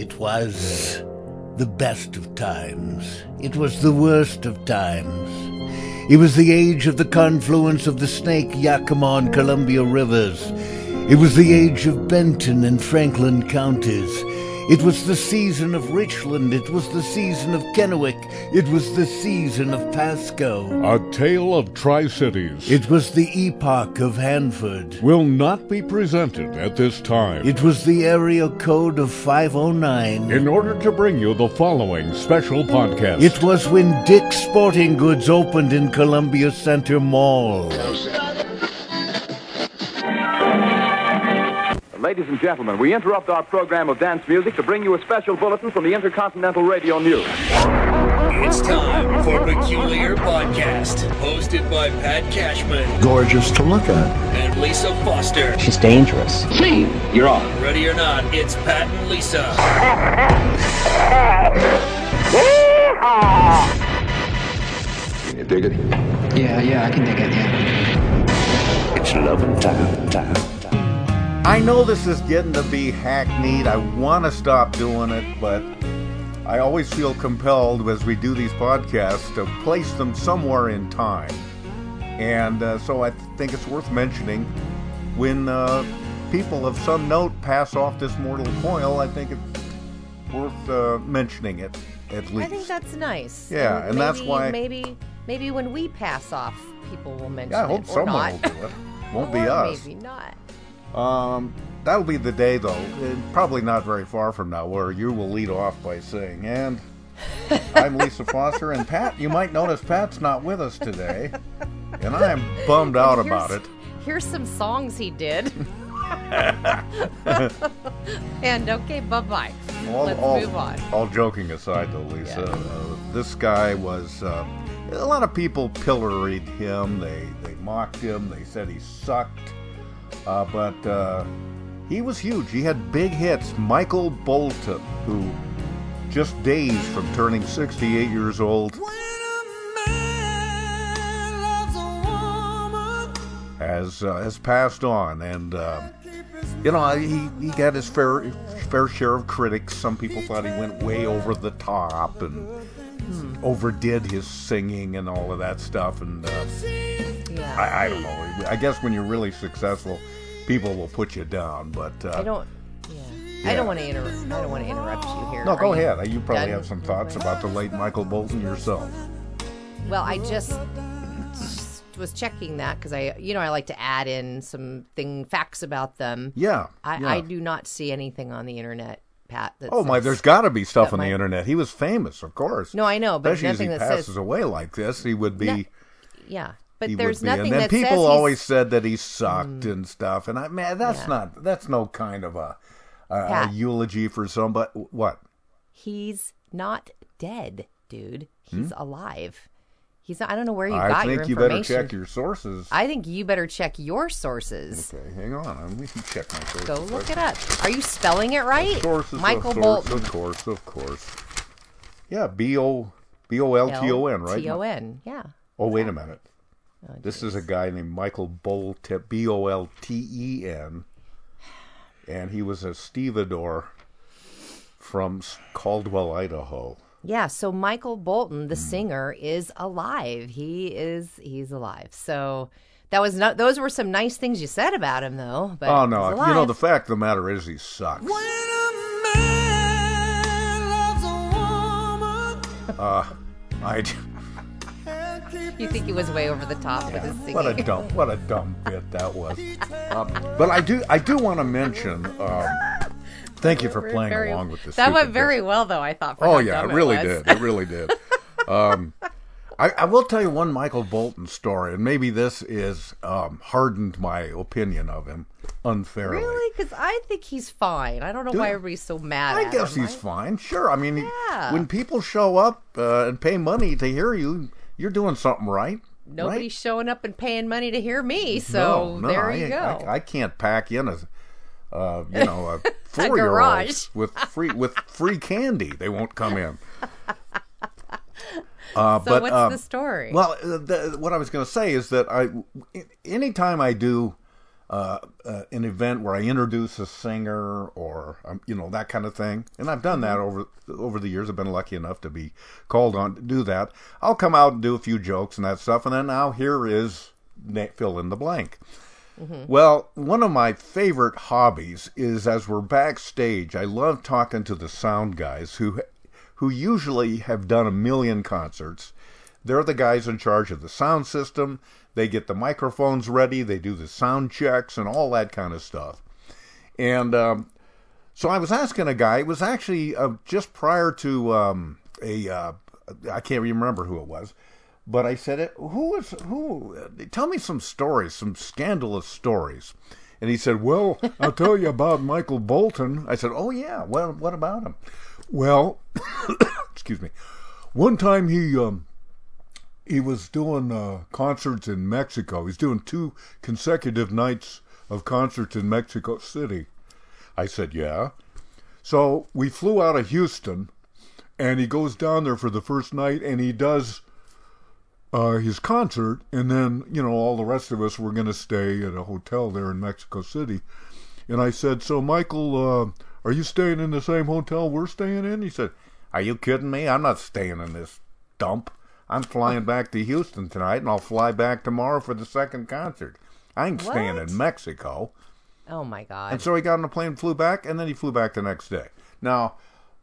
It was the best of times. It was the worst of times. It was the age of the confluence of the Snake, Yakima, and Columbia rivers. It was the age of Benton and Franklin counties. It was the season of Richland. It was the season of Kennewick. It was the season of Pasco. A Tale of Tri Cities It was the epoch of Hanford. will not be presented at this time. It was the area code of 509. in order to bring you the following special podcast. It was when Dick's Sporting Goods opened in Columbia Center Mall. Ladies and gentlemen, we interrupt our program of dance music to bring you a special bulletin from the Intercontinental Radio News. It's time for a Peculiar Podcast, hosted by Pat Cashman gorgeous to look at. and Lisa Foster. She's dangerous. See, you're on. Ready or not, it's Pat and Lisa. Can you dig it? Yeah, yeah, I can dig it. Yeah. It's loving time, time. I know this is getting to be hackneyed. I want to stop doing it, but I always feel compelled as we do these podcasts to place them somewhere in time. And uh, so I think it's worth mentioning when uh, people of some note pass off this mortal coil, I think it's worth uh, mentioning it at least. I think that's nice. Yeah, and that's maybe- why- maybe maybe when we pass off, people will mention yeah, I hope or someone not. will do it. Won't be us. Maybe not. Um, that'll be the day, though, and probably not very far from now, where you will lead off by saying, "And I'm Lisa Foster, and Pat. You might notice Pat's not with us today, and I'm bummed out Here's- about it." Here's some songs he did. and okay, bye bye. All, Let's all, move on. all joking aside, though, Lisa, Yeah. uh, this guy was. Uh, a lot of people pilloried him. They they mocked him. They said he sucked. Uh, but uh, he was huge. He had big hits. Michael Bolton, who just days from turning 68 years old, has uh, has passed on, and uh, you know he he got his fair fair share of critics. Some people thought he went way over the top and overdid his singing and all of that stuff. And uh, Yeah. I, I don't know. I guess when you're really successful, people will put you down. But uh, I don't. Yeah. I don't want to inter- I don't want to interrupt you here. No, go you ahead. You probably done? have some thoughts about the late Michael Bolton yourself. Well, I just was checking that because I, you know, I like to add in some thing facts about them. Yeah. I, yeah. I do not see anything on the internet, Pat. Oh my! There's got to be stuff on the internet. He was famous, of course. No, I know, but especially as he that passes says- away like this, he would be. Yeah, but he there's nothing And then that people he's- Mm. always said that he sucked and stuff, and I man, that's Yeah. not that's no kind of a, a, a eulogy for somebody. What? he's not dead, dude. He's alive. He's not. I don't know where you Hmm? I got think your you better check your sources. I think you better check your sources. okay, hang on. Let me check my sources. Go look it up. Are you spelling it right? Sources. Michael of Bolton. Of course, of course. Yeah, B O B O L T O N, right? T O N. Yeah. Oh, wait a minute. Oh, This is a guy named Michael Bolt, B O L T E N, and he was a stevedore from Caldwell, Idaho. Yeah, so Michael Bolton, the singer, is alive. He is he's alive. So that was not those were some nice things you said about him though. But oh he's no! alive. You know the fact of the matter is he sucks. Uh, I. you think he was way over the top with his singing. What a dumb, what a dumb bit that was. Um, but I do, I do want to mention. Um, thank you for playing Very- along with this. That went very bit. well though, I thought. For Oh yeah, it really did. It really did. Um, I, I will tell you one Michael Bolton story, and maybe this is um, hardened my opinion of him unfairly. Really? Because I think he's fine. I don't know Do why everybody's so mad. At him. I guess him. he's fine. Sure. I mean, Yeah. when people show up uh, and pay money to hear you, you're doing something right. Nobody's right? showing up and paying money to hear me. So no, no, there I, you go. I, I can't pack in a, uh, you know, a four year old with free with free candy. They won't come in. Uh, so but what's um, the story? Well, uh, the, what I was going to say is that I, anytime I do uh, uh, an event where I introduce a singer or um, you know that kind of thing, and I've done that over over the years. I've been lucky enough to be called on to do that. I'll come out and do a few jokes and that stuff, and then now here is fill in the blank. Well, one of my favorite hobbies is as we're backstage, I love talking to the sound guys who who usually have done a million concerts. They're the guys in charge of the sound system. They get the microphones ready, they do the sound checks and all that kind of stuff. And um, so I was asking a guy, it was actually uh, just prior to um, a, uh, I can't remember who it was, but I said, it, who was, who, tell me some stories, some scandalous stories. And he said, well, I'll tell you about Michael Bolton. I said, oh yeah, well, what about him? Well, excuse me. One time he, um, he was doing uh, concerts in Mexico. He's doing two consecutive nights of concerts in Mexico City. I said, Yeah. So we flew out of Houston, and he goes down there for the first night, and he does uh, his concert, and then, you know, all the rest of us were going to stay at a hotel there in Mexico City. And I said, So, Michael, uh, are you staying in the same hotel we're staying in? He said, Are you kidding me? I'm not staying in this dump. I'm flying back to Houston tonight, and I'll fly back tomorrow for the second concert. I ain't staying What? in Mexico. Oh my god. And so he got on a plane, flew back, and then he flew back the next day. Now,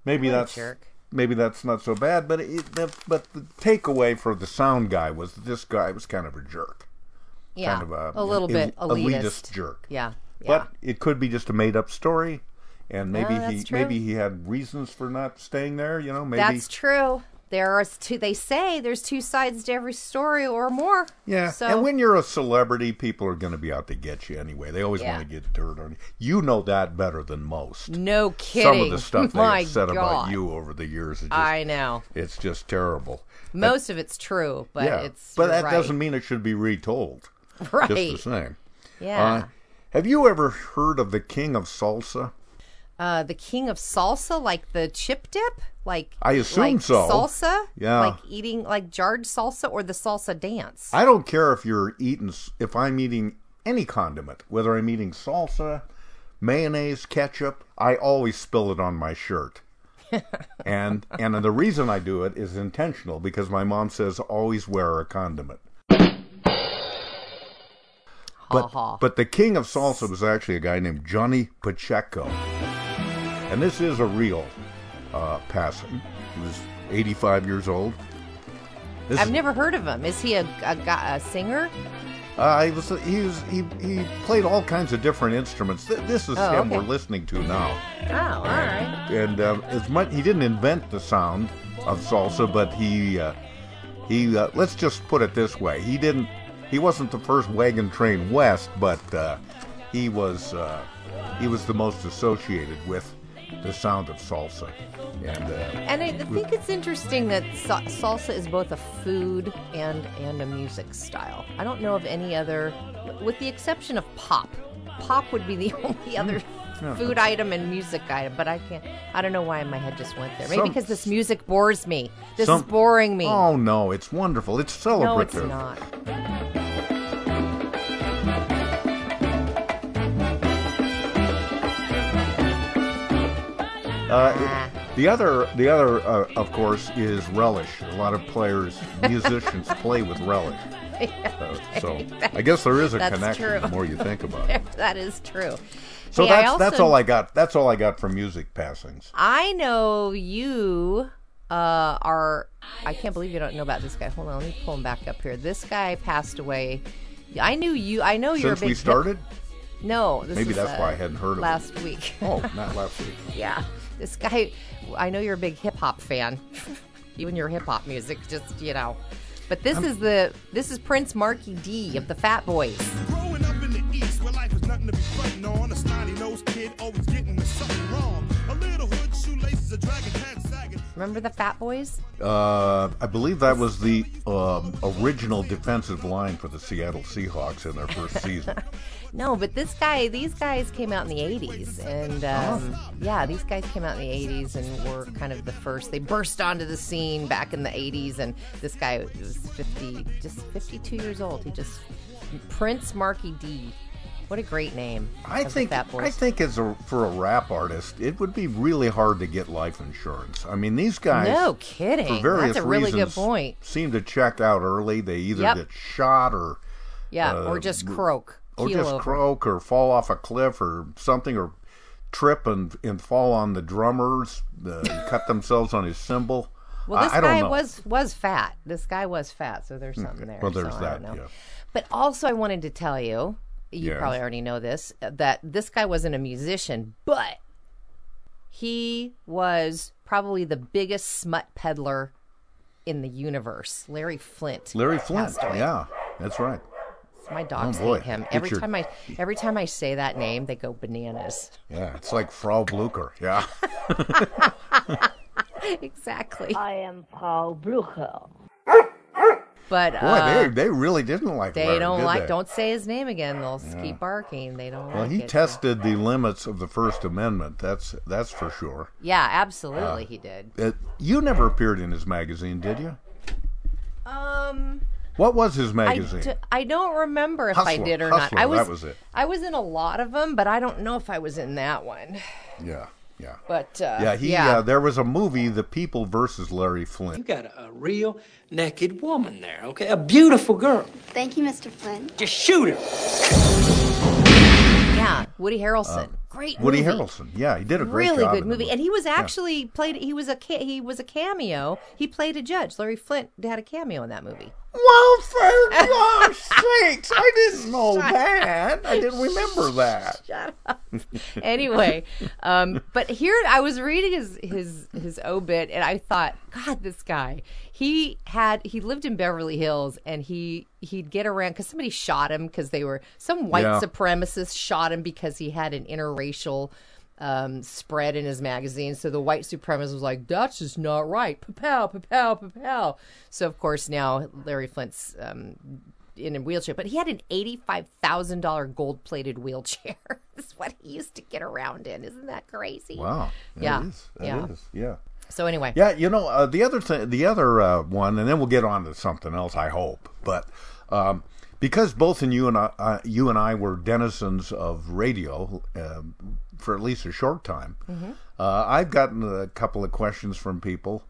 maybe What that's jerk. maybe that's not so bad, but it, the, but the takeaway for the sound guy was that this guy was kind of a jerk, yeah, kind of a, a little bit el- elitist. jerk. Yeah. Yeah. But it could be just a made up story, and maybe Yeah, he true. maybe he had reasons for not staying there. You know, maybe That's true. There are two. They say there's two sides to every story, or more. Yeah, So and when you're a celebrity, people are going to be out to get you anyway. They always Yeah. want to get dirt on you. You know that better than most. no kidding. Some of the stuff they My have said about you over the years, just, I know. it's just terrible. Most of it's true, but yeah, it's. but that right. doesn't mean it should be retold. right. Just the same. Yeah. Uh, have you ever heard of the King of Salsa? Uh, the king of salsa, like the chip dip, like I assume like so. Salsa, Yeah. like eating like jarred salsa or the salsa dance. I don't care if you're eating, if I'm eating any condiment, whether I'm eating salsa, mayonnaise, ketchup, I always spill it on my shirt. and and the reason I do it is intentional because my mom says always wear a condiment. But, but the king of salsa was actually a guy named Johnny Pacheco. And this is a real uh, passing. He was 85 years old. This I've is- never heard of him. Is he a a, a singer? Uh, he was he was he he played all kinds of different instruments. Th- This is Oh, him okay. we're listening to now, Oh, all right. and um, as much he didn't invent the sound of salsa, but he uh, he uh, let's just put it this way: he didn't he wasn't the first wagon train west, but uh, he was uh, he was the most associated with the sound of salsa, and uh, And I think it's interesting that sa- salsa is both a food and and a music style. I don't know of any other, with the exception of pop. Pop would be the only other food item and music item, but I can't. I don't know why my head just went there. Maybe Some- because this music bores me. This some- is boring me. oh no, it's wonderful. It's celebratory. no, it's not. Uh, the other, the other, uh, of course, is relish. A lot of players, musicians, play with relish. Uh, so I guess there is a That's connection. true. The more you think about it. that is true. So Hey, that's that's all I got. That's all I got from music passings. I know you uh, are. I can't believe you don't know about this guy. Hold on, let me pull him back up here. This guy passed away. I knew you. I know you're Since a big. we hip- started. no, this Maybe that's uh, why I hadn't heard of him. last week. Oh, not last week. yeah, this guy. I know you're a big hip hop fan. you and your hip hop music, just you know. But this is the this is Prince Markie Dee of the Fat Boys. Growing up in the East where life was nothing to be frontin' on, a snotty nosed kid always getting something wrong. A little hood shoelaces, a dragon pants sagging. Remember the Fat Boys? Uh, I believe that was the um, original defensive line for the Seattle Seahawks in their first season. No, but this guy, these guys came out in the 80s. And um, Oh. yeah, these guys came out in the 80s and were kind of the first. They burst onto the scene back in the 80s. And this guy was 50, just 52 years old. He just, Prince Markie Dee. What a great name. I think. I think as a for a rap artist, it would be really hard to get life insurance. I mean, these guys, No kidding. for various That's a really good point. seem to check out early. They either Yep. get shot or yeah, uh, or just croak. or just over. croak or fall off a cliff or something or trip and and fall on the drummers, uh, cut themselves on his cymbal. Well, this I, I guy was was fat. This guy was fat, so there's something there. Well, there's so that, yeah. But also, I wanted to tell you, you Yes. probably already know this, uh, that this guy wasn't a musician, but he was probably the biggest smut peddler in the universe. Larry Flynt. Larry Flynt. away. Yeah, that's right. My dogs Oh, hate him. Get Every your- time I every time I say that name, they go bananas. Yeah, it's like Frau Blucher. Yeah. exactly. I am Frau Blucher. But Boy, uh, they they really didn't like. they Larry, don't like. they? Don't say his name again. They'll keep barking. They don't like it. Well, like he it. tested the limits of the First Amendment. That's that's for sure. Yeah, absolutely, Uh, he did. It, you never appeared in his magazine, did you? Um, What was his magazine? d- I don't remember if I did or Hustler, not. I was, that was it. I was in a lot of them, but I don't know if I was in that one. yeah, yeah, But uh, yeah. He yeah. Uh, there was a movie, The People versus Larry Flynt. You got a, a real naked woman there, okay? A beautiful girl. Thank you, Mr. Flynt. Just shoot her. Yeah, Woody Harrelson, great Uh, Woody movie. Harrelson. Yeah, he did a great really good the movie, and he was actually played. He was a ca- he was a cameo. He played a judge. Larry Flynt had a cameo in that movie. Well, for gosh sakes, I didn't know that. I didn't remember that. Shut up. anyway, um, but here I was reading his his his obit, and I thought, God, this guy. He had he lived in Beverly Hills, and he he'd get around because somebody shot him because they were some white Yeah. supremacist shot him because he had an interracial. Um, spread in his magazine, so the white supremacist was like, "That's just not right." Pow, pow, pow, pow. So of course now Larry Flynt's um, in a wheelchair, but he had an eighty-five thousand dollar gold-plated wheelchair. That's what he used to get around in. Isn't that crazy? Wow. that Yeah, is- yeah. is, yeah. So anyway, Yeah, you know uh, the other thing, the other uh, one, and then we'll get on to something else. I hope, but um, because both in you and I, uh, you and I were denizens of radio um for at least a short time, uh, I've gotten a couple of questions from people,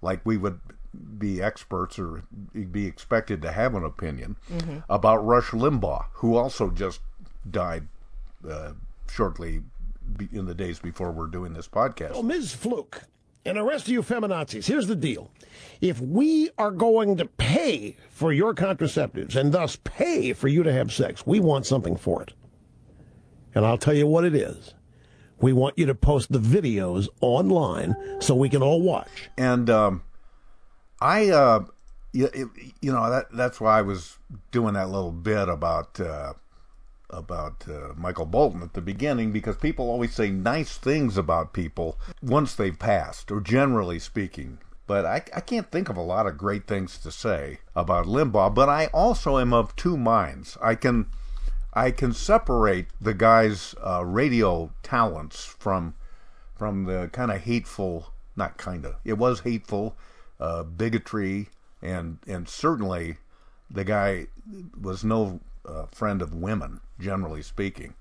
like we would be experts or be expected to have an opinion about Rush Limbaugh, who also just died uh, shortly in the days before we're doing this podcast. Oh, Ms. Fluke, and the rest of you feminazis, here's the deal. If we are going to pay for your contraceptives and thus pay for you to have sex, we want something for it. And I'll tell you what it is. We want you to post the videos online so we can all watch. and um, I, uh, you, you know, that that's why I was doing that little bit about uh, about uh, Michael Bolton at the beginning because people always say nice things about people once they've passed, or generally speaking. But I, I can't think of a lot of great things to say about Limbaugh. But I also am of two minds. I can I can separate the guy's uh, radio talents from from the kind of hateful, not kind of, it was hateful, uh, bigotry, and and certainly the guy was no uh, friend of women, generally speaking,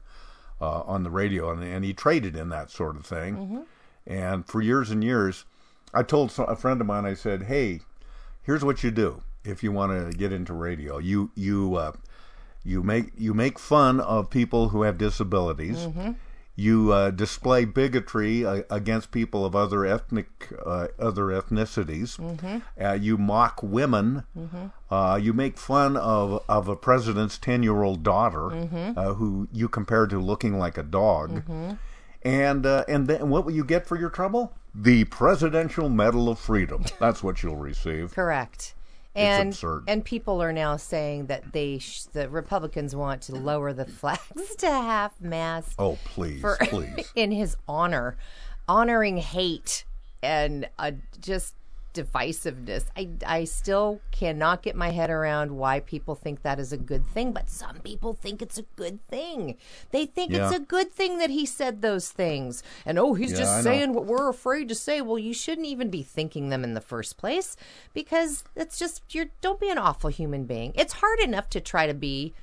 uh, on the radio, and, and he traded in that sort of thing. And for years and years, I told a friend of mine, I said, "Hey, here's what you do if you want to get into radio. You you uh, you make you make fun of people who have disabilities. You uh, display bigotry uh, against people of other ethnic uh, other ethnicities. Uh, you mock women. Uh, you make fun of of a president's ten year old daughter, uh, who you compare to looking like a dog. And uh, and then what will you get for your trouble? The Presidential Medal of Freedom. That's what you'll receive. correct. And absurd. and people are now saying that they sh- the Republicans want to lower the flags to half mast. Oh, please, for please. in his honor, honoring hate and uh, just divisiveness. I I still cannot get my head around why people think that is a good thing, but some people think it's a good thing. They think it's a good thing that he said those things. And oh, he's Yeah, just I know. saying what we're afraid to say. Well, you shouldn't even be thinking them in the first place because it's just you're don't be an awful human being. It's hard enough to try to be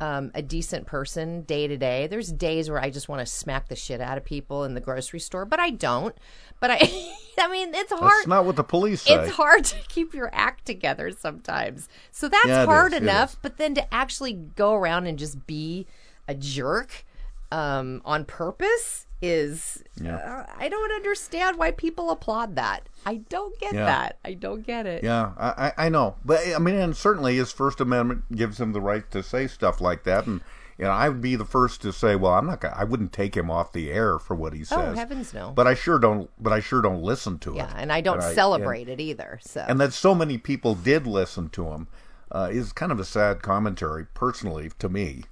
um, a decent person day to day. There's days where I just want to smack the shit out of people in the grocery store, but I don't. But I, I mean, it's hard. That's not what the police say. It's hard to keep your act together sometimes. So that's Yeah, hard is, enough. But then to actually go around and just be a jerk um, on purpose is. Yeah. Uh, I don't understand why people applaud that. I don't get Yeah. that. I don't get it. Yeah, I, I I know, but I mean, and certainly his First Amendment gives him the right to say stuff like that, and you know, I would be the first to say, well, I'm not, gonna, I wouldn't take him off the air for what he says. Oh, heavens no. But I sure don't, but I sure don't listen to it. Yeah, and I don't And I- celebrate it either. So And that so many people did listen to him uh, is kind of a sad commentary, personally, to me,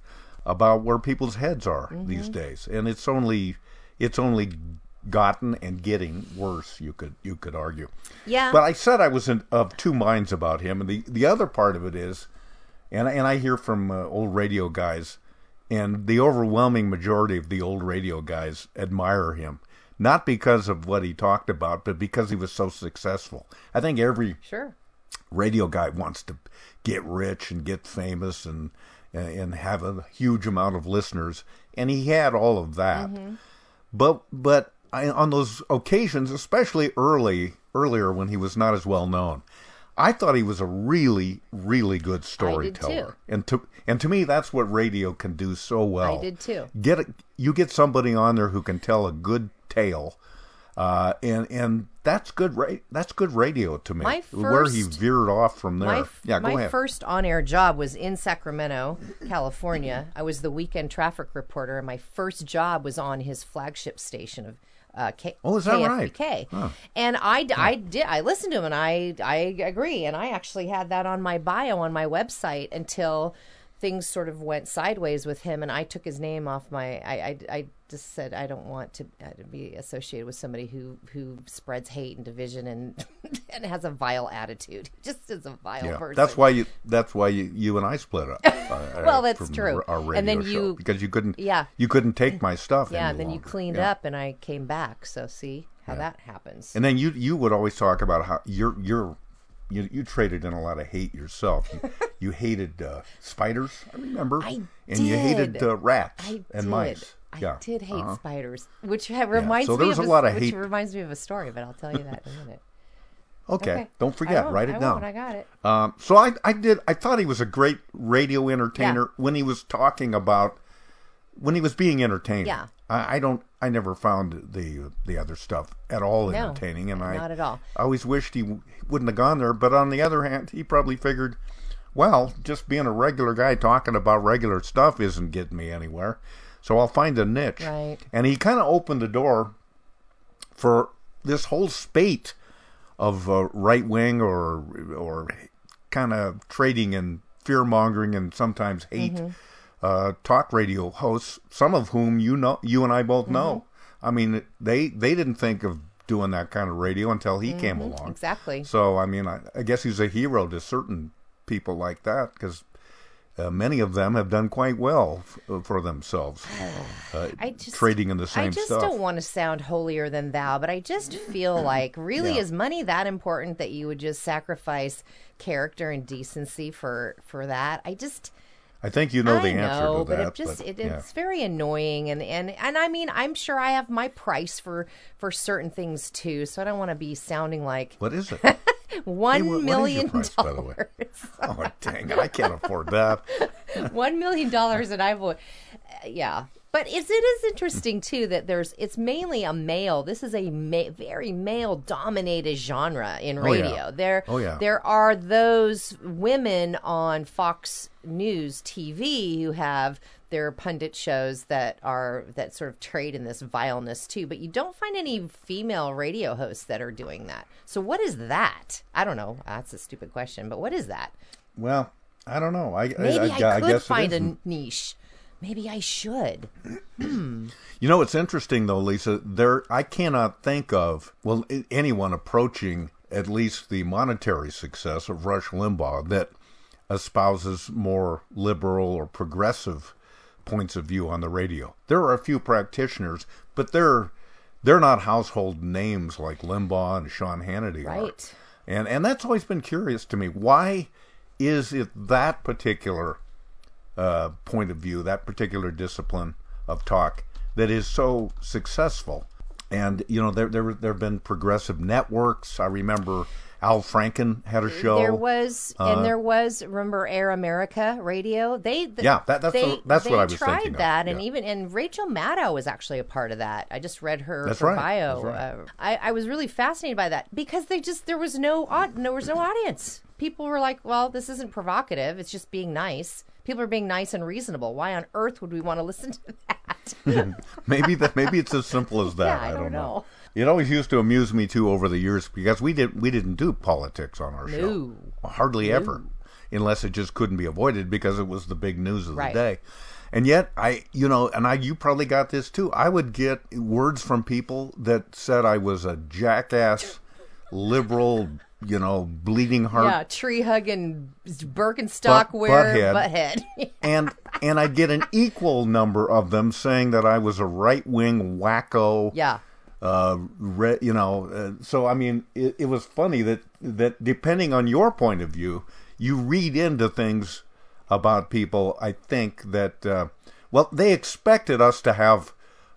about where people's heads are Mm-hmm. these days, and it's only, it's only gotten and getting worse. You could, you could argue. Yeah. But I said I was in, of two minds about him, and the the other part of it is, and and I hear from uh, old radio guys, and the overwhelming majority of the old radio guys admire him, not because of what he talked about, but because he was so successful. I think every sure. radio guy wants to get rich and get famous and and have a huge amount of listeners, and he had all of that. But but I, on those occasions, especially early earlier when he was not as well known, I thought he was a really really good storyteller. too. And to and to me, that's what radio can do so well. I did too. Get a, you get somebody on there who can tell a good tale. Uh, and and that's good. Ra- that's good radio to me. My Where he veered off from there. My, f- yeah, go my ahead. first on-air job was in Sacramento, California. I was the weekend traffic reporter, and my first job was on his flagship station of uh, K- Oh, is that right? KFBK. Huh. And I, d- I did I listened to him, and I I agree, and I actually had that on my bio on my website until things sort of went sideways with him, and I took his name off my. I I, I just said I don't want to, uh, to be associated with somebody who who spreads hate and division and and has a vile attitude. He just is a vile yeah, person. that's why you. That's why you, you and I split up. uh, Well, that's true. Our radio And then show, you- because you couldn't. Yeah. You couldn't take my stuff. Yeah, then you cleaned Yeah. up, and I came back. So see how that happens. And then you you would always talk about how you're you're you, you traded in a lot of hate yourself. You, you hated uh, spiders, I remember, I and you hated uh, rats I and did. mice. I yeah, did hate uh-huh. spiders, which reminds so me of a lot of which hate. reminds me of a story, but I'll tell you that in a minute. Okay. Okay. don't forget. won't, Write it I down. I got it. Um, so I, I did. I thought he was a great radio entertainer when he was talking about when he was being entertained. Yeah. I, I don't. I never found the the other stuff at all No, entertaining, and I not at all. I always wished he wouldn't have gone there. But on the other hand, he probably figured, well, just being a regular guy talking about regular stuff isn't getting me anywhere. So I'll find a niche. Right. And he kind of opened the door for this whole spate of uh, right wing or or kind of trading and fear mongering and sometimes hate Mm-hmm. Uh, talk radio hosts, some of whom you know you and I both Mm-hmm. know. I mean, they they didn't think of doing that kind of radio until he came along. Mm-hmm. Exactly. So I mean, I, I guess he's a hero to certain people like that because. Uh, many of them have done quite well f- for themselves, uh, I just trading in the same stuff. I just stuff. don't want to sound holier than thou, but I just feel like really Yeah. is money that important that you would just sacrifice character and decency for for that? I just I think you know the I answer know, to but that. it just it, yeah. it's very annoying and, and and I mean I'm sure I have my price for for certain things too, so I don't want to be sounding like What is it? one Hey, what- what is your million price, by the way? oh, dang it. I can't afford that. one million dollars and I've, yeah. But it's, it is interesting too that there's it's mainly a male. This is a ma- very male dominated genre in Oh, radio. yeah. There, Oh, yeah. there are those women on Fox News TV who have their pundit shows that are that sort of trade in this vileness too. But you don't find any female radio hosts that are doing that. So what is that? I don't know. That's a stupid question, but what is that? Well, I don't know. I, Maybe I, I, I could guess find a niche. Maybe I should. You know, it's interesting though, Lisa. There, I cannot think of well anyone approaching at least the monetary success of Rush Limbaugh that espouses more liberal or progressive points of view on the radio. There are a few practitioners, but they're they're not household names like Limbaugh and Sean Hannity are. Right. And and that's always been curious to me. Why is it that particular uh, point of view, that particular discipline of talk that is so successful. And you know, there there there have been progressive networks. I remember Al Franken had a show. There was, Uh, and there was. Remember Air America Radio? They, th- Yeah, that- that's they, the- that's they what I was tried thinking of, that, and yeah. even and Rachel Maddow was actually a part of that. I just read her, her right, bio. that's right. Uh, I, I was really fascinated by that because they just there was no there was no audience. People were like, "Well, this isn't provocative. It's just being nice." People are being nice and reasonable. Why on earth would we want to listen to that? maybe that maybe it's as simple as that. Yeah, I I, don't don't know. know. It always used to amuse me too over the years because we did we didn't do politics on our show. No. Hardly ever. Unless it just couldn't be avoided because it was the big news of Right. the day. And yet I you know, and I you probably got this too. I would get words from people that said I was a jackass liberal, you know, bleeding heart yeah, tree hugging, Birkenstock Butt- wearing butthead. butthead. and and I'd get an equal number of them saying that I was a right wing wacko. yeah. Uh, re, you know, uh, so I mean, it, it was funny that that depending on your point of view, you read into things about people. I think that uh, well, they expected us to have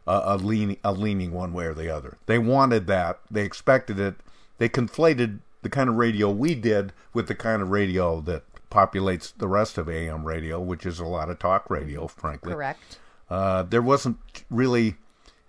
a, a leaning a leaning one way or the other. They wanted that. They expected it. They conflated the kind of radio we did with the kind of radio that populates the rest of AM radio, which is a lot of talk radio, frankly. Correct. Uh, there wasn't really.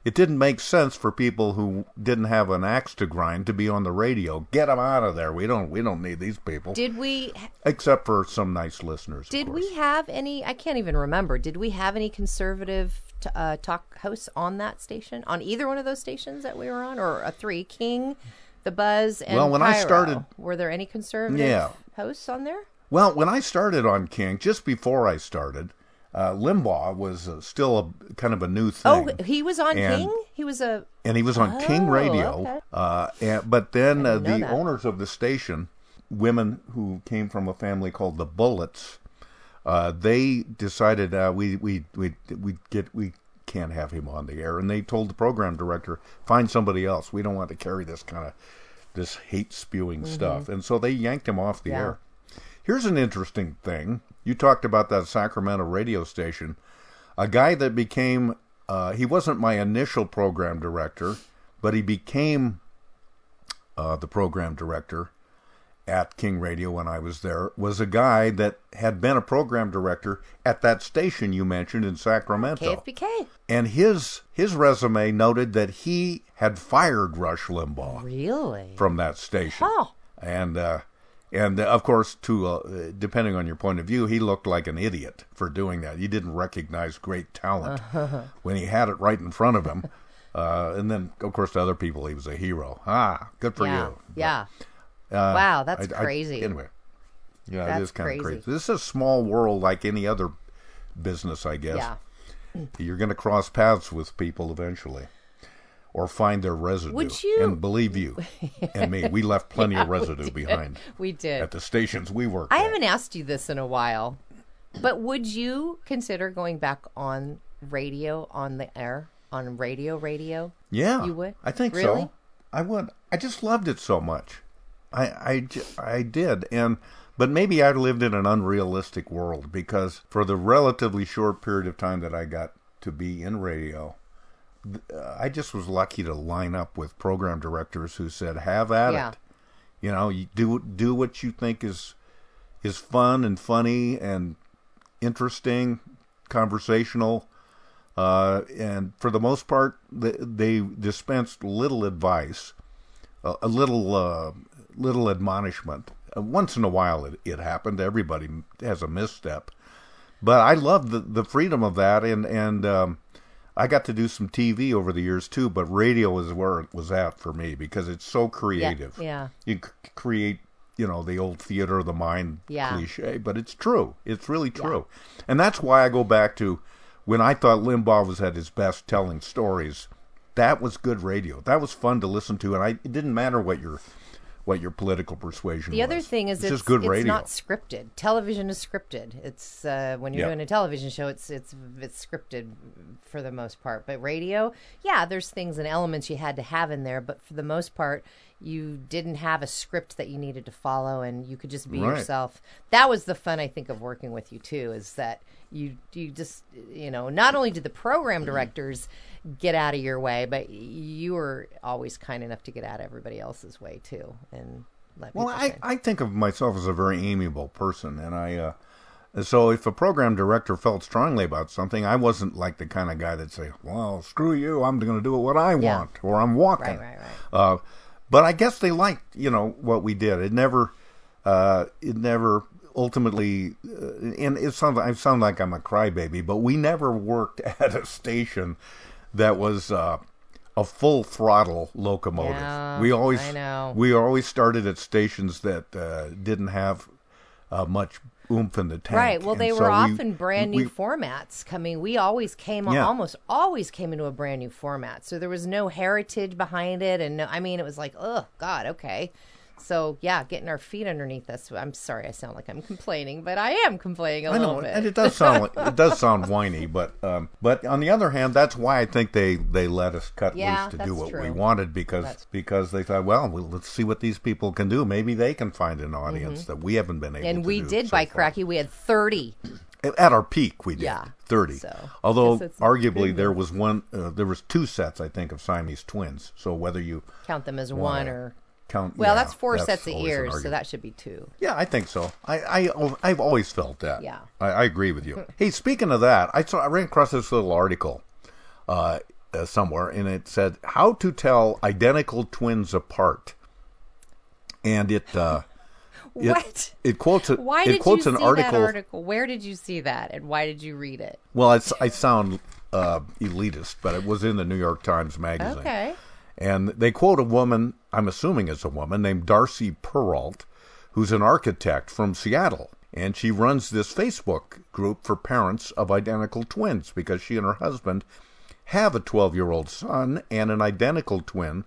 It didn't make sense for people who didn't have an axe to grind to be on the radio. Get them out of there. We don't. We don't need these people. Did we Except for some nice listeners. did we have any? I can't even remember. Did we have any conservative t- uh, talk hosts on that station? On either one of those stations that we were on, or a three King, the Buzz, and Well, when I started- were there any conservative Yeah. hosts on there? Well, when I started on King, just before I started, uh, Limbaugh was uh, still a kind of a new thing. Oh, he was on And- King. He was a and he was on King Oh, Radio. okay. Uh, and, but then uh, the owners of the station, women who came from a family called the Bullitts, uh, they decided uh, we we we we get we can't have him on the air, and they told the program director find somebody else. We don't want to carry this kind of this hate spewing stuff, and so they yanked him off the Mm-hmm. Yeah. air. Here's an interesting thing. You talked about that Sacramento radio station. A guy that became, uh, he wasn't my initial program director, but he became uh, the program director at King Radio when I was there, was a guy that had been a program director at that station you mentioned in Sacramento. KFBK. And his his resume noted that he had fired Rush Limbaugh Really? from that station. Huh. And uh, and uh, of course, to uh, depending on your point of view, he looked like an idiot for doing that. He didn't recognize great talent when he had it right in front of him. Uh, and then, of course, to other people, he was a hero. Ah, good for yeah. you. Yeah. Uh, Wow, that's I- I- crazy. anyway, yeah, it That's is kind of crazy. crazy. This is a small world like any other business, I guess. Yeah. You're going to cross paths with people eventually, or find their residue. Would you- And believe you and me, we left plenty of residue behind We did. at the stations we worked. I at. haven't asked you this in a while, but would you consider going back on radio on the air on radio radio? Yeah, You would? I think Really? so. I would. I just loved it so much. I, I, I did, and but maybe I lived in an unrealistic world because for the relatively short period of time that I got to be in radio, uh, I just was lucky to line up with program directors who said, "Have at Yeah. it." You know, you do do what you think is is fun and funny and interesting, conversational. Uh, and for the most part, they, they dispensed little advice, a, a little uh, little admonishment. Uh, once in a while, it, it happened. Everybody has a misstep, but I love the, the freedom of that, and and um, I got to do some TV over the years too. But radio is where it was at for me because it's so creative. yeah. you c- create. You know the old theater of the mind Yeah. cliche, but it's true. It's really true, and that's why I go back to when I thought Limbaugh was at his best telling stories. That was good radio. That was fun to listen to, and I it didn't matter what your what your political persuasion. The other thing is it's, it's, just good it's radio. not scripted. Television is scripted. It's uh, when you're Yeah. doing a television show, it's it's it's scripted for the most part. But radio, yeah, there's things and elements you had to have in there, but for the most part, you didn't have a script that you needed to follow and you could just be Right. yourself. That was the fun I think of working with you too is that you you just you know, not only did the program directors get out of your way, but you were always kind enough to get out of everybody else's way too and let Well, I, shine. I think of myself as a very amiable person, and I uh, so if a program director felt strongly about something, I wasn't like the kind of guy that'd say, "Well, screw you, I'm going to do what I Yeah. want," or "I'm walking." Right, right, right. Uh, but I guess they liked, you know, what we did. It never, uh, it never ultimately, uh, and it sounds I sound like I'm a crybaby, but we never worked at a station that was uh, a full throttle locomotive. Yeah, we always, I know. we always started at stations that uh, didn't have uh, much oomph in the tank. Right. Well, And they so were we- often brand new we- formats coming. We always came, Yeah. almost always came into a brand new format. So there was no heritage behind it. And no, I mean, it was like, oh, God, okay. So yeah, getting our feet underneath us. I'm sorry, I sound like I'm complaining, but I am complaining a I little bit. and it does sound like, it does sound whiny, but um, but on the other hand, that's why I think they, they let us cut Yeah, loose to do what we wanted because That's- because they thought, well, well, let's see what these people can do. Maybe they can find an audience that we haven't been able. Mm-hmm. and we did so by far. cracky. We had 30. At our peak, we did Yeah, thirty. so, Although arguably there. was one, uh, there was two sets, I think, of Siamese twins. So whether you Count them as one or. Count, Well, yeah, that's four that's sets of ears, so that should be two. Yeah, I think so. I, I I've always felt that. Yeah. I, I agree with you. hey, speaking of that, I saw I ran across this little article uh, uh, somewhere, and it said how to tell identical twins apart, and it uh, it, What? it quotes a, Why it did quotes you an article. that article? Where did you see that, and why did you read it? Well, it's, I sound uh, elitist, but it was in the New York Times Magazine. Okay. And they quote a woman, I'm assuming it's a woman, named Darcy Perrault, who's an architect from Seattle. And she runs this Facebook group for parents of identical twins because she and her husband have a 12 year old son and an identical twin.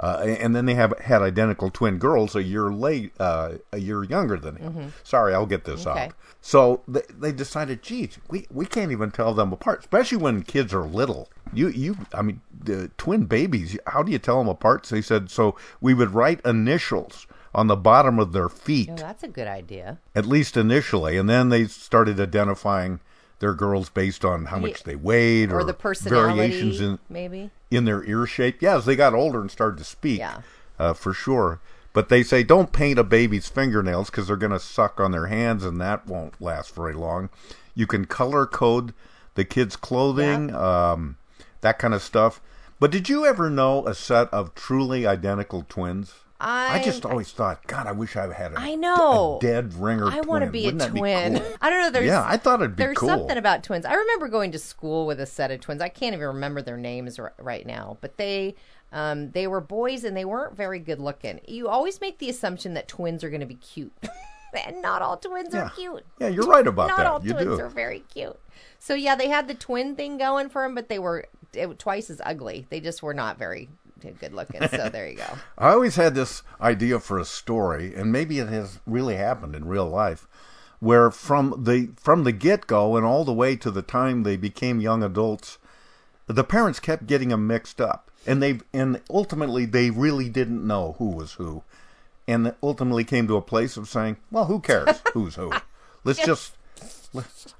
Uh, and then they have had identical twin girls a year late, uh, a year younger than him. Mhm. Sorry, I'll get this Okay. out. So they, they decided, geez, we, we can't even tell them apart, especially when kids are little. You you, I mean, the twin babies. How do you tell them apart? So they said, so we would write initials on the bottom of their feet, Oh, that's a good idea. at least initially, and then they started identifying their girls based on how much they weighed Or or, the personality, variations in maybe. in their ear shape. Yeah, as they got older and started to speak, Yeah. uh, for sure. But they say don't paint a baby's fingernails because they're going to suck on their hands, and that won't last very long. You can color code the kids' clothing, um, that kind of stuff. But did you ever know a set of truly identical twins? I, just always thought, God, I wish I had a, I know. a dead ringer. I want to be Wouldn't a that be twin. cool? I don't know. There's yeah, I thought it'd be there's cool. something about twins. I remember going to school with a set of twins. I can't even remember their names r- right now, but they um, they were boys and they weren't very good looking. You always make the assumption that twins are going to be cute, and not all twins Yeah. are cute. Yeah, you're right about not that. Not all You twins do. are very cute. So yeah, they had the twin thing going for them, but they were it, twice as ugly. They just were not very good looking. So there you go. I always had this idea for a story, and maybe it has really happened in real life, where from the from the get go and all the way to the time they became young adults, the parents kept getting them mixed up, and they and ultimately they really didn't know who was who, and ultimately came to a place of saying, well, who cares who's who? Let's just.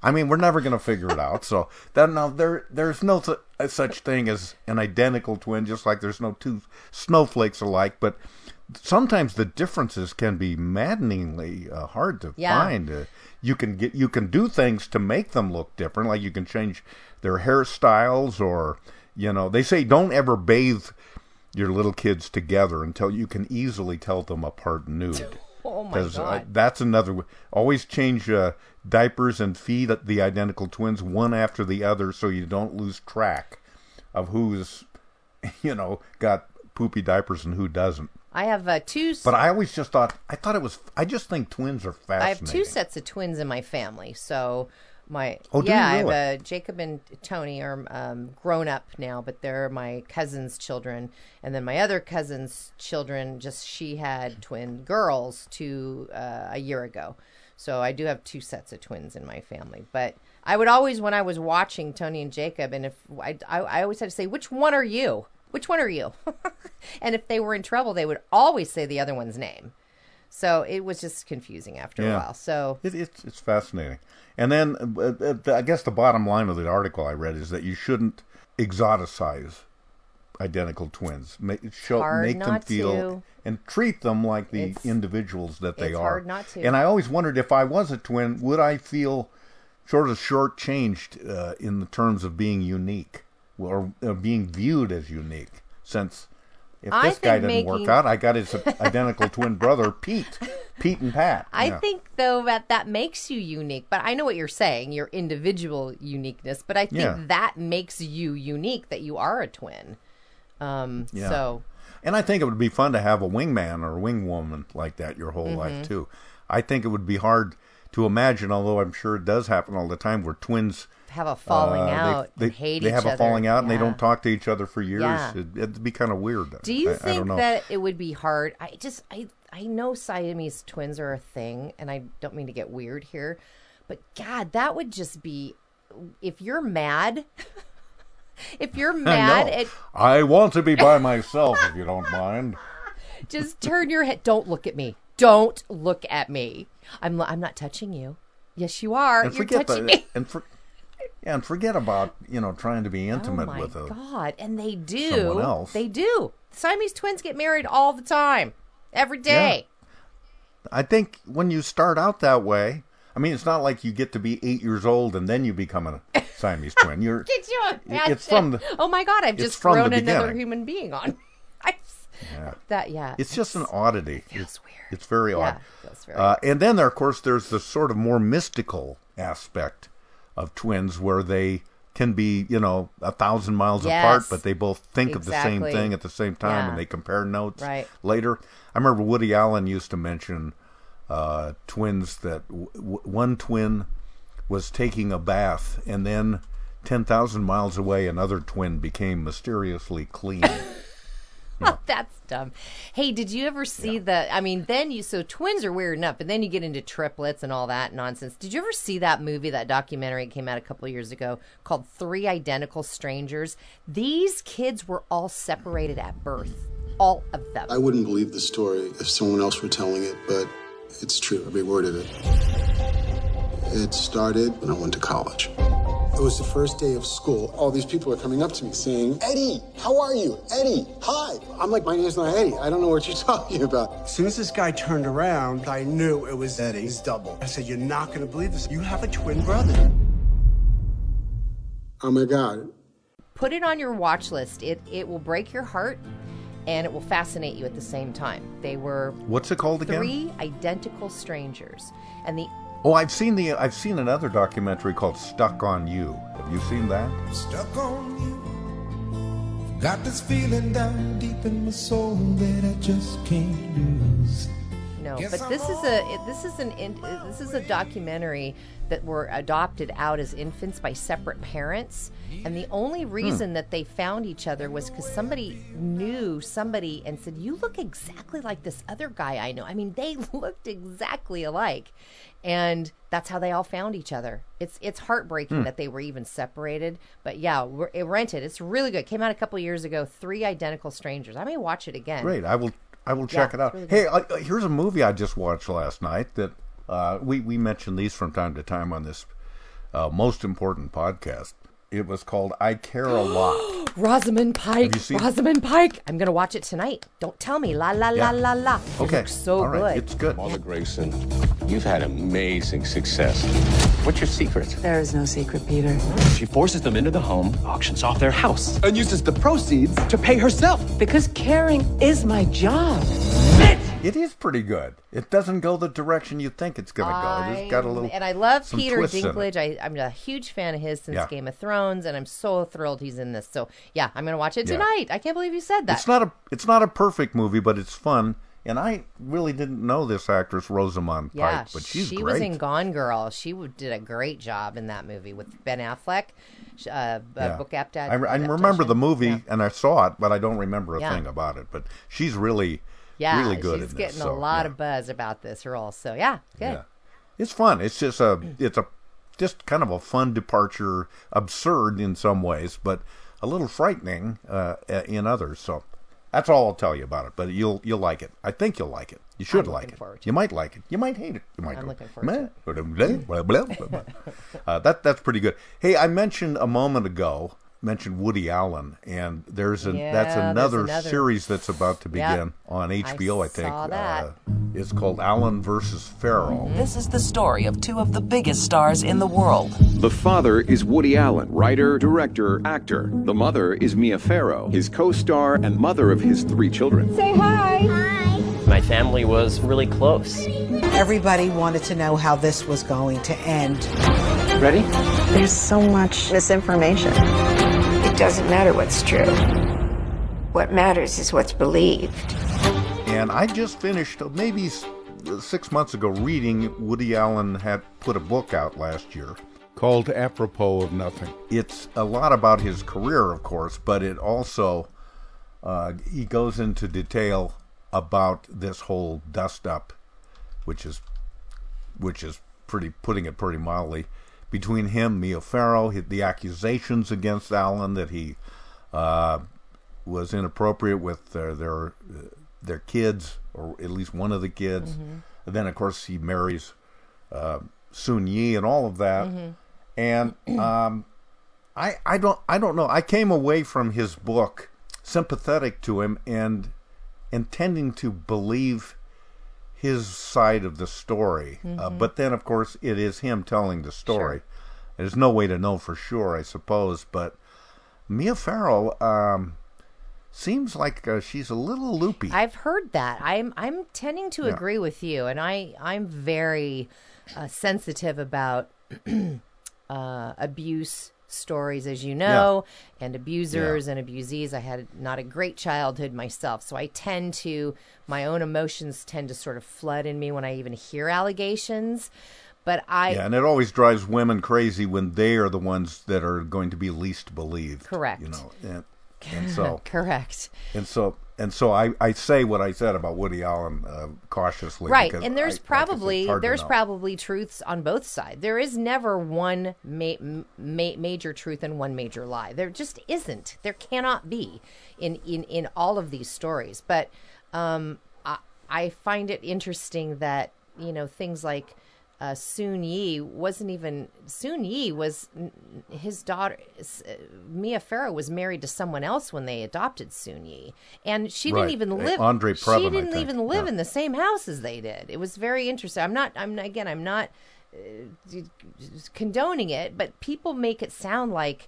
I mean, we're never going to figure it out. So that now there there's no su- such thing as an identical twin, just like there's no two snowflakes alike. But sometimes the differences can be maddeningly uh, hard to Yeah. find. Uh, you can get you can do things to make them look different, like you can change their hairstyles, or you know they say don't ever bathe your little kids together until you can easily tell them apart nude. Oh my uh, god. that's another. Always change uh, diapers and feed the identical twins one after the other, so you don't lose track of who's, you know, got poopy diapers and who doesn't. I have uh, two. But I always just thought I thought it was. I just think twins are fascinating. I have two sets of twins in my family. So my Oh, yeah, really? I have a Jacob and Tony are um, grown up now, but they're my cousin's children, and then my other cousin's children. Just she had twin girls two uh, a year ago, so I do have two sets of twins in my family. But I would always, when I was watching Tony and Jacob, and if I, I, I always had to say, which one are you? which one are you? and if they were in trouble, they would always say the other one's name. So it was just confusing after a while. So it, it's it's fascinating. And then uh, uh, the- I guess the bottom line of the article I read is that you shouldn't exoticize identical twins. Make show make them feel to. and treat them like the It's- individuals that they are. hard not to. And I always wondered if I was a twin, would I feel sort of shortchanged uh, in the terms of being unique or uh, being viewed as unique? Since if I this guy didn't work out, I got his identical twin brother, Pete, Pete and Pat. I Yeah. think though that that makes you unique. But I know what you're saying, your individual uniqueness. But I think Yeah. that makes you unique that you are a twin. Um, Yeah. So And I think it would be fun to have a wingman or a wingwoman like that your whole Mhm. life too. I think it would be hard to imagine, although I'm sure it does happen all the time, where twins have a falling uh, out They, and hate they each have other. a falling out and they don't talk to each other for years. Yeah. It, it'd be kind of weird. Do you I, I think know. that it would be hard? I just I I know Siamese twins are a thing, and I don't mean to get weird here, but God, that would just be if you're mad. if you're mad know. at I want to be by myself, if you don't mind. just turn your head. Don't look at me. Don't look at me. I'm I'm not touching you. Yes, you are. And You're touching the, me. and for, yeah, and forget about you know trying to be oh intimate oh my with a God, and they do. someone else. They do. Siamese twins get married all the time, every day. I think when you start out that way, I mean, it's not like you get to be eight years old and then you become a Siamese twin. You're Get you imagine? It's from the- oh my god! I've just thrown another human being on. Yeah. that yeah. It's just an oddity. It's weird. It's very Yeah, odd. feels very uh, and then there, of course, there's the sort of more mystical aspect of twins where they can be, you know, a thousand miles apart, but they both think of the same thing at the same time, Yeah. and they compare notes Right. later. I remember Woody Allen used to mention uh, twins that w- w- one twin was taking a bath, and then ten thousand miles away, another twin became mysteriously clean. That's dumb. Hey, did you ever see the? I mean, then you so twins are weird enough, but then you get into triplets and all that nonsense. Did you ever see that movie, that documentary that came out a couple of years ago called Three Identical Strangers? These kids were all separated at birth, all of them. I wouldn't believe the story if someone else were telling it, but it's true, every word of it. It started when I went to college. It was the first day of school. All these people are coming up to me saying, Eddie, how are you? Eddie, hi. I'm like, my name's not Eddie. I don't know what you're talking about. As soon as this guy turned around, I knew it was Eddie. His double. I said, You're not going to believe this. You have a twin brother. Oh my God. Put it on your watch list. It it will break your heart, and it will fascinate you at the same time. They were What's it called again? three identical strangers, and the Oh, I've seen the I've seen another documentary called Stuck on You. Have you seen that? Stuck on you. Got this feeling down deep in my soul that I just can't lose. No, Guess but I'm this is a this is an in- this is a documentary that were adopted out as infants by separate parents, and the only reason that they found each other was because somebody knew somebody and said, "You look exactly like this other guy I know." I mean, they looked exactly alike, and that's how they all found each other. It's it's heartbreaking Hmm. that they were even separated, but yeah, we're, it rented. It's really good. Came out a couple years ago. Three identical strangers. I may watch it again. Great. I will I will Yeah, check it out. really hey, uh, uh, here's a movie I just watched last night that uh, we we mention these from time to time on this uh, most important podcast. It was called I Care a Lot. Rosamund Pike. Have you seen- Rosamund Pike. I'm gonna watch it tonight. Don't tell me. La la Yeah. la la la. It Okay. looks so All right. good. It's good. Mother Grayson, you've had amazing success. What's your secret? There is no secret, Peter. She forces them into the home, auctions off their house, and uses the proceeds to pay herself. Because caring is my job. It is pretty good. It doesn't go the direction you think it's going to go. It's got a little and I love Peter. Dinklage. I, I'm a huge fan of his since Yeah. Game of Thrones, and I'm so thrilled he's in this. So yeah, I'm gonna watch it Yeah. tonight. I can't believe you said that. It's not a it's not a perfect movie, but it's fun. And I really didn't know this actress Rosamund yeah, Pike, but she's she great. was in Gone Girl. She did a great job in that movie with Ben Affleck. sh- Uh, Yeah. book adaptation. I, I remember the movie and I saw it, but I don't remember a Yeah. thing about it. But she's really, Yeah, really good she's in getting a lot yeah. of buzz about this role. So yeah, good. Yeah. It's fun. It's just a it's a just kind of a fun departure, absurd in some ways, but a little frightening uh, in others. So that's all I'll tell you about it. But you'll you'll like it. I think you'll like it. You should like it. You might like it. You might hate it. You might. I'm go, looking forward to "Meh, blah, blah, blah, blah, blah." uh, that that's pretty good. Hey, I mentioned a moment ago mentioned Woody Allen, and there's an Yeah, that's another, another. series that's about to Yep. begin on HBO. I, think saw that. Uh, it's called Allen versus Farrow. This is the story of two of the biggest stars in the world. The father is Woody Allen, writer, director, actor. The mother is Mia Farrow, his co-star and mother of his three children. Say hi. Hi. My family was really close. Everybody wanted to know how this was going to end. Ready? There's so much misinformation. Doesn't matter what's true. What matters is what's believed. And I just finished, uh, maybe six months ago, reading Woody Allen had put a book out last year called Apropos of Nothing. It's a lot about his career, of course, but it also, uh, he goes into detail about this whole dust up, which is, which is pretty, putting it pretty mildly, between him, Mia Farrow, the accusations against Allen that he, uh, was inappropriate with their their, their kids, or at least one of the kids. Mhm. And then, of course, he marries uh, Soon Yi and all of that. Mhm. And um, I I don't I don't know. I came away from his book sympathetic to him and intending to believe his side of the story. Uh, Mhm. but then, of course, it is him telling the story. There's no way to know for sure, I suppose. But Mia Farrow um, seems like uh, she's a little loopy. I've heard that. I'm I'm tending to Yeah. agree with you, and I I'm very uh, sensitive about uh, abuse stories, as you know, and abusers and abusees. I had not a great childhood myself, so I tend to my own emotions tend to sort of flood in me when I even hear allegations. But I yeah, and it always drives women crazy when they are the ones that are going to be least believed. Correct. You know, and, and so correct. and so and so I, I say what I said about Woody Allen uh, cautiously. right and there's I- like probably it's there's probably truths on both sides there is never one ma- ma- major truth and one major lie there just isn't there cannot be in in in all of these stories but um i, I find it interesting that you know things like uh, Soon Yi wasn't even Soon Yi was his daughter uh, Mia Farrow was married to someone else when they adopted Soon Yi, and she Right. didn't even live. Andre she Previn, I didn't even live Yeah. in the same house as they did. It was very interesting. I'm not. I'm again. I'm not uh, condoning it, but people make it sound like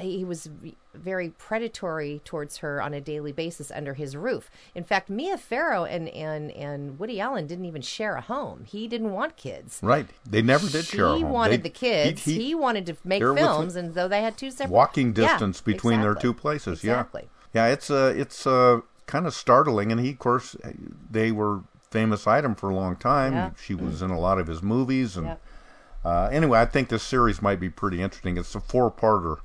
he was very predatory towards her on a daily basis under his roof. In fact, Mia Farrow and and and Woody Allen didn't even share a home. He didn't want kids. Right. They never did She share a home. He wanted They- the kids. he- He, he- wanted to make films, and though they had two separate walking Yeah, distance between their two places. Exactly. Yeah, yeah. It's uh, it's uh, kind of startling, and he, of course, they were famous item for a long time. Yeah. She was in a lot of his movies, and Yeah. uh, anyway, I think this series might be pretty interesting. It's a four-parter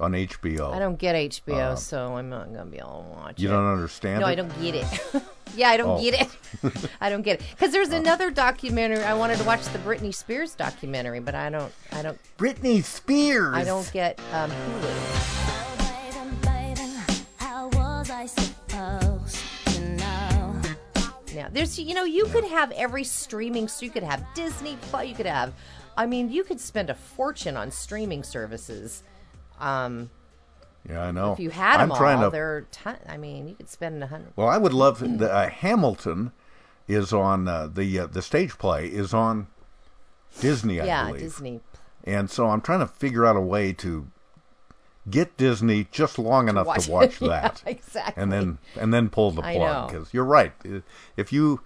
on HBO. I don't get HBO, Uh, so I'm not gonna be able to watch it. You it. don't understand No, it? I don't get it. yeah, I don't Oh. get it. I don't get it because there's another documentary. I wanted to watch the Britney Spears documentary, but I don't. I don't. Britney Spears. I don't get um, Hulu. Now, there's you know you could have every streaming. So you could have Disney. You could have. I mean, you could spend a fortune on streaming services. Um, Yeah, I know. if you had I'm them trying all, to. they're. Ton, I mean, you could spend a hundred. Well, I would love the uh, Hamilton is on uh, the uh, the stage play is on Disney, I yeah, believe. Disney. And so I'm trying to figure out a way to get Disney just long enough watch to watch it. Yeah, that, exactly. and then and then pull the plug because you're right. If you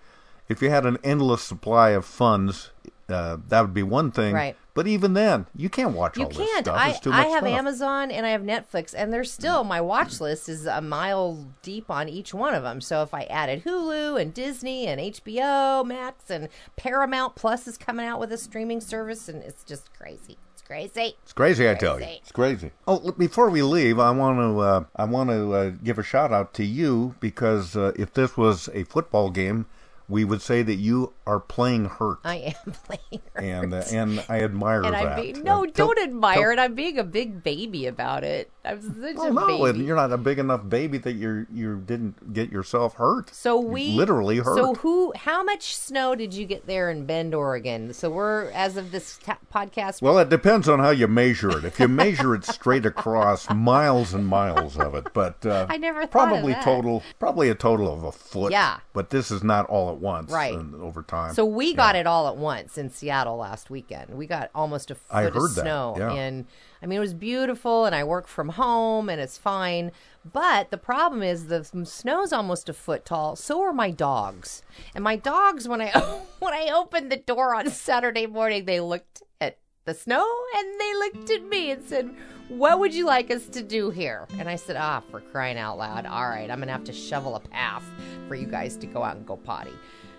if you had an endless supply of funds, uh, that would be one thing. Right. But even then, you can't watch You all this can't. stuff. I, It's too I much have stuff. Amazon and I have Netflix, and there's still my watch list is a mile deep on each one of them. So if I added Hulu and Disney and HBO Max and Paramount Plus is coming out with a streaming service, and it's just crazy. It's crazy. It's crazy, I tell you. It's crazy. Oh, l- before we leave, I want to uh, I want to uh, give a shout out to you because uh, if this was a football game, we would say that you are playing hurt. I am playing hurt. And uh, and I admire and that. Being, no, Uh, don't tell- admire tell- it. I'm being a big baby about it. I'm such Oh a no, baby. you're not a big enough baby that you you didn't get yourself hurt. So You we literally hurt. So who? How much snow did you get there in Bend, Oregon? So we're as of this ta- podcast. Well, it depends on how you measure it. If you measure it straight across, miles and miles of it. But uh, I never probably total, probably a total of a foot. Yeah. But this is not all at once. Right. and over time. So we got it all at once in Seattle last weekend. We got almost a foot I of snow, yeah. and I mean it was beautiful. And I work from home, and it's fine. But the problem is the snow's almost a foot tall. So are my dogs, and my dogs when I when I opened the door on Saturday morning, they looked at the snow and they looked at me and said. What would you like us to do here? And I said, Ah, for crying out loud. All right, I'm going to have to shovel a path for you guys to go out and go potty.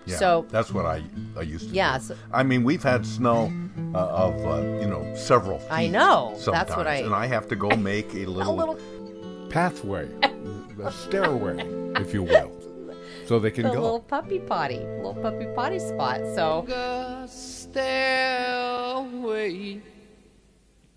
Yeah, so that's what I I used to. Yeah, do. so- I mean, we've had snow uh, of uh, you know several. Feet I know. That's what I- and I have to go make a little, little- pathway, a stairway, if you will, so they can the go. little puppy potty, little puppy potty spot. So stairway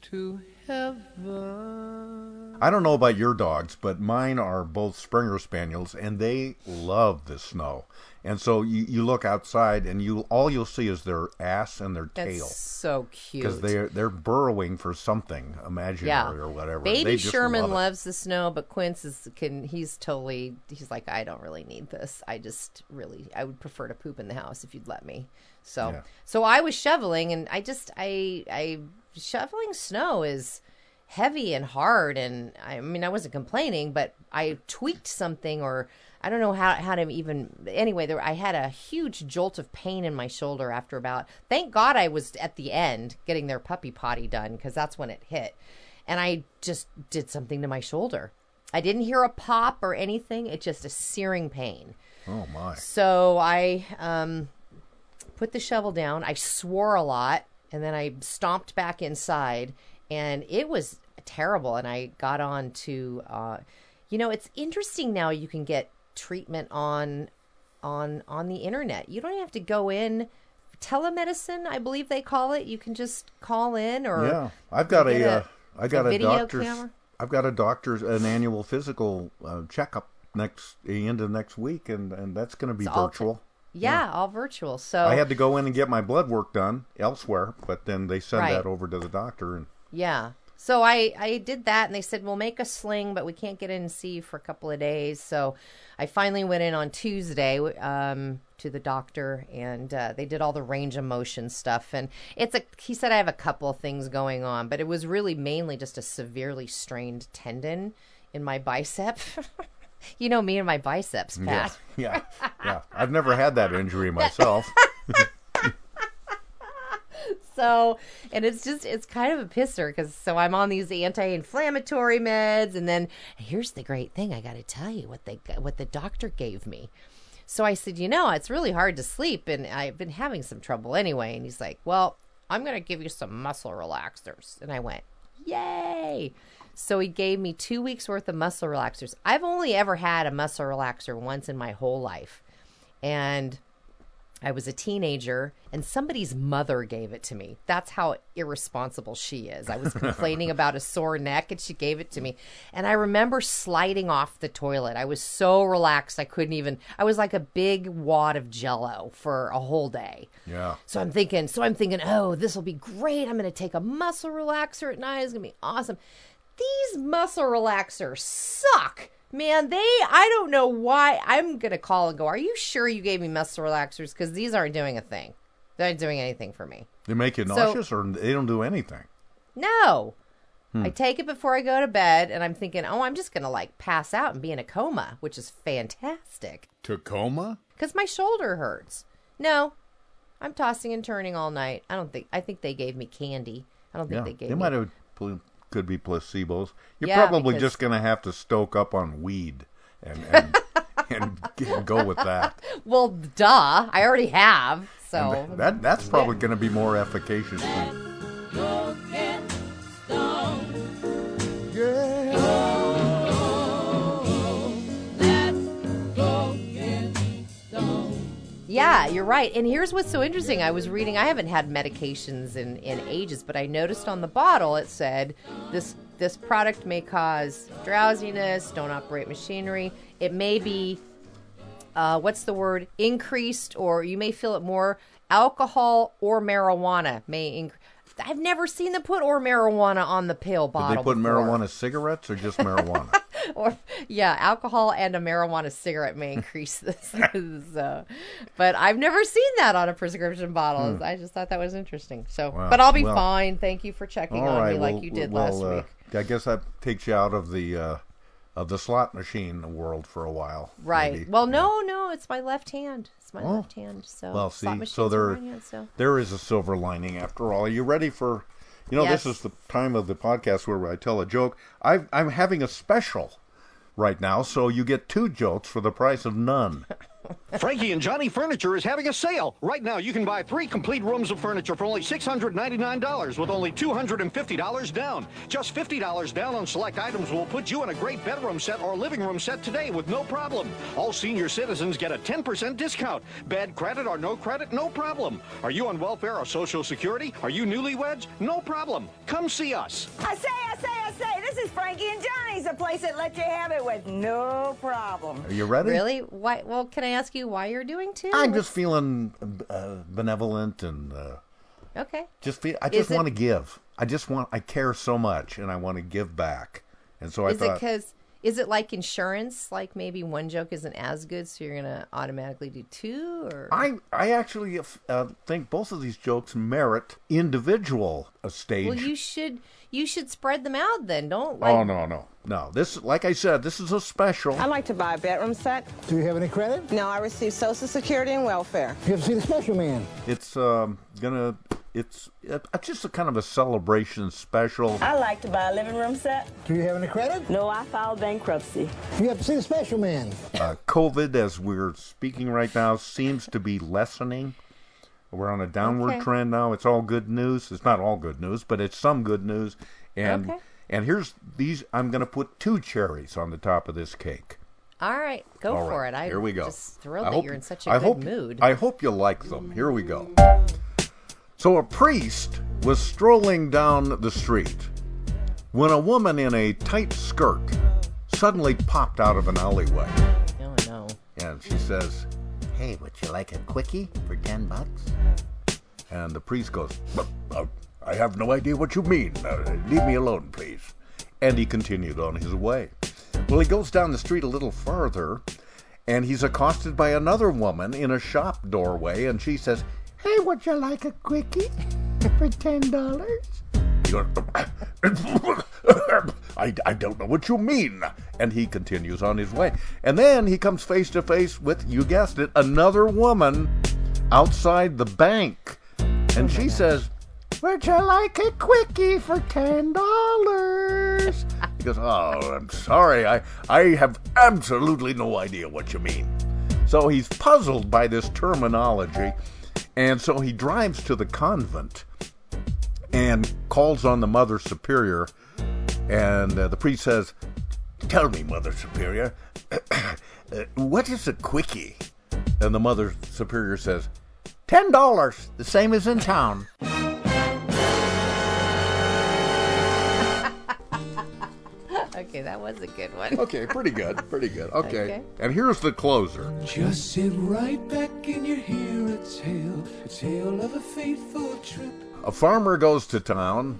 to heaven. I don't know about your dogs, but mine are both Springer Spaniels, and they love the snow. And so you, you look outside, and you all you'll see is their ass and their tail that's so cute. because they're they're burrowing for something imaginary yeah, or whatever. Baby They just Sherman love loves the snow, but Quince is can he's totally he's like I don't really need this. I just really I would prefer to poop in the house if you'd let me. So Yeah. so I was shoveling, and I just I I shoveling snow is heavy and hard and I mean I wasn't complaining but I tweaked something or I don't know how how to even anyway there I had a huge jolt of pain in my shoulder after about thank God I was at the end getting their puppy potty done cuz that's when it hit and I just did something to my shoulder I didn't hear a pop or anything it's just a searing pain Oh my! so I um, put the shovel down. I swore a lot, and then I stomped back inside, and it was terrible. And I got on to, uh, you know, it's interesting now. You can get treatment on on on the internet. You don't even have to go in. Telemedicine, I believe they call it. You can just call in, or yeah, I've got get a, uh, I got a, video doctor's. camera. I've got a doctor's an annual physical uh, checkup next the end of next week, and and that's going to be It's all virtual. Yeah, all virtual. So I had to go in and get my blood work done elsewhere, but then they send Right. that over to the doctor, and Yeah. So I I did that and they said we'll make a sling but we can't get in and see for a couple of days. So I finally went in on Tuesday um to the doctor and uh, they did all the range of motion stuff and it's a he said I have a couple of things going on but it was really mainly just a severely strained tendon in my bicep. you know me and my biceps, Pat. yeah, yeah, yeah. I've never had that injury myself. so and it's just it's kind of a pisser because so i'm on these anti-inflammatory meds and then here's the great thing i got to tell you what they what the doctor gave me. So i said you know it's really hard to sleep and i've been having some trouble anyway. And he's like well i'm to give you some muscle relaxers. And i went yay! So he gave me two weeks worth of muscle relaxers. I've only ever had a muscle relaxer once in my whole life. And I was a teenager and somebody's mother gave it to me. That's how irresponsible she is. I was complaining about a sore neck and she gave it to me. And I remember sliding off the toilet. I was so relaxed I couldn't even I was like a big wad of jello for a whole day. yeah. So I'm thinking, so I'm thinking, oh, this will be great. I'm going to take a muscle relaxer at night. It's going to be awesome. These muscle relaxers suck. Man, they, I don't know why. I'm going to call and go, are you sure you gave me muscle relaxers? Because these aren't doing a thing. They're not doing anything for me. They make you So- nauseous, or they don't do anything. No. Hmm. I take it before I go to bed, and I'm thinking, oh, I'm just going to like pass out and be in a coma, which is fantastic. Tacoma? because my shoulder hurts. No, I'm tossing and turning all night. I don't think. I think they gave me candy. I don't think Yeah, they gave they me. might have could be placebos. You're Yeah, probably because- just going to have to stoke up on weed and and, and, and go with that. Well, duh. I already have. So And that that's probably going to be more efficacious. Than, Yeah, you're right. And here's what's so interesting. I was reading. I haven't had medications in in ages, but I noticed on the bottle it said this this product may cause drowsiness. Don't operate machinery. It may be uh, what's the word increased, or you may feel it more. Alcohol or marijuana may increase. I've never seen them put or marijuana on the pill bottle. Did they put before. marijuana cigarettes or just marijuana? or yeah, alcohol and a marijuana cigarette may increase this. so, but I've never seen that on a prescription bottle. Hmm. I just thought that was interesting. So, Wow. but I'll be Well- fine. Thank you for checking on right, me like well, you did well, last uh, week. I guess that takes you out of the uh, of the slot machine world for a while. Right. maybe. Well, no, no, it's my left hand. It's my Oh. left hand. So, Well, see, so there, hand, so. there is a silver lining after all. Are you ready for? You know, Yes. this is the time of the podcast where I tell a joke. i I'm having a special right now, so you get two jokes for the price of none. Frankie and Johnny Furniture is having a sale. Right now, you can buy three complete rooms of furniture for only $699 with only $250 down. Just $50 down on select items will put you in a great bedroom set or living room set today with no problem. All senior citizens get a 10% discount. Bad credit or no credit, no problem. Are you on welfare or Social Security? Are you newlyweds? No problem. Come see us. I say, I say, I say, this is Frankie and Johnny's, a place that lets you have it with no problem. Are you ready? Really? Why? Well, can I ask you why you're doing two? I'm just feeling uh, benevolent and uh, okay. just feel. I just want to give. I just want. I care so much, and I want to give back. And so I is it because is it like insurance? Like maybe one joke isn't as good, so you're gonna automatically do two, or I I actually uh, think both of these jokes merit individual uh, stage. well, you should you should spread them out. Then don't like oh no no no! This like I said, this is a special. I'd like to buy a bedroom set. Do you have any credit? No, I receive Social Security and welfare. You have to see the special man. It's um gonna it's it's just a kind of a celebration special. I like to buy a living room set. Do you have any credit? No, I filed bankruptcy. You have to see the special man. Uh, COVID, as we're speaking right now, seems to be lessening. We're on a downward Okay. trend now. It's all good news. It's not all good news, but it's some good news. And Okay. and here's these. I'm going to put two cherries on the top of this cake. all right, go All for right, it. I'm here we go. just thrilled I that hope- you're in such a I good hope, mood. I hope you like them. Here we go. So a priest was strolling down the street when a woman in a tight skirt suddenly popped out of an alleyway. Oh no! And she says, hey, would you like a quickie for 10 bucks? And the priest goes, uh, I have no idea what you mean. Uh, leave me alone, please. And he continued on his way. Well, he goes down the street a little farther, and he's accosted by another woman in a shop doorway, and she says, Hey, would you like a quickie for $10? you're. I, I don't know what you mean. And he continues on his way. And then he comes face to face with, you guessed it, another woman outside the bank. And she says, Would you like a quickie for $10? He goes, Oh, I'm sorry. I, I have absolutely no idea what you mean. So he's puzzled by this terminology. And so he drives to the convent and calls on the Mother Superior. And uh, the priest says, Tell me, Mother Superior, uh, what is a quickie? And the Mother Superior says, Ten dollars, the same as in town. okay, that was a good one. Okay, pretty good, pretty good. Okay. Okay. And here's the closer. Just sit right back and you hear a tale, a tale of a fateful trip. A farmer goes to town.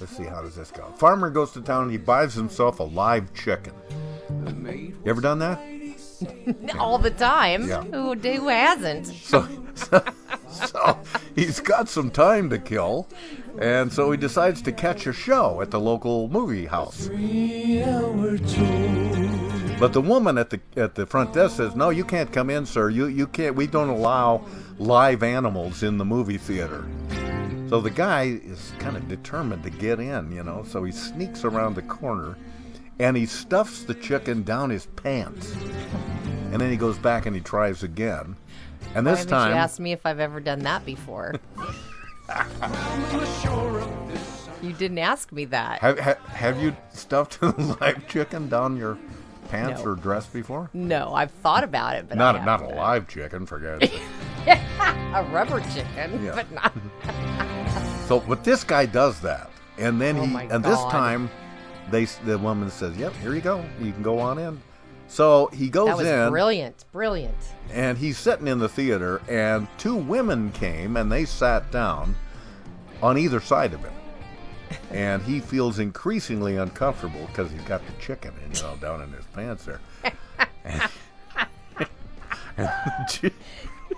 Let's see, how does this go? Farmer goes to town. And he buys himself a live chicken. You ever done that? All the time. Yeah. Who, who hasn't? So, so, so he's got some time to kill, and so he decides to catch a show at the local movie house. But the woman at the at the front desk says, "No, you can't come in, sir. You you can't. We don't allow live animals in the movie theater." So the guy is kind of determined to get in, you know. So he sneaks around the corner, and he stuffs the chicken down his pants, and then he goes back and he tries again, and this haven't time you asked me if I've ever done that before? you didn't ask me that. Have, have, have you stuffed a live chicken down your pants No. or dress before? No, I've thought about it, but not I a, not a live chicken, for God's sake. a rubber chicken, Yeah. but not. So, but this guy does that, and then Oh he, and this time, they the woman says, "Yep, here you go. You can go on in." So he goes that was in, brilliant, brilliant. and he's sitting in the theater, and two women came and they sat down on either side of him, and he feels increasingly uncomfortable because he's got the chicken, you know, down in his pants there. And, and the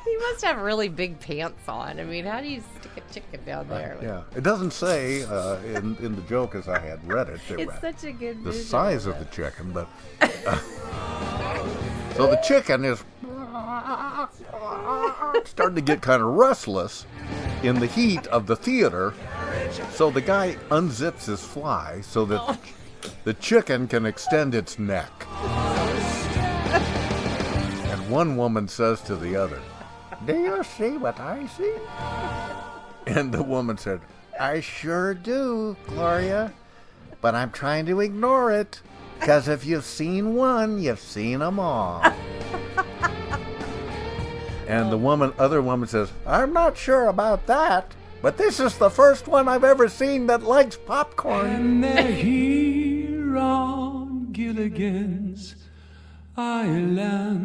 He must have really big pants on. I mean, how do you stick a chicken down there? Yeah, it doesn't say uh, in in the joke as I had read it. that- It's such a good the size of the chicken, but uh, so the chicken is starting to get kind of restless in the heat of the theater. So the guy unzips his fly so that Oh the chicken can extend its neck. And one woman says to the other, Do you see what I see? And the woman said, I sure do, Gloria, but I'm trying to ignore it. Because if you've seen one, you've seen them all. and the woman, other woman says, I'm not sure about that, but this is the first one I've ever seen that likes popcorn. And they're here on Gilligan's Island.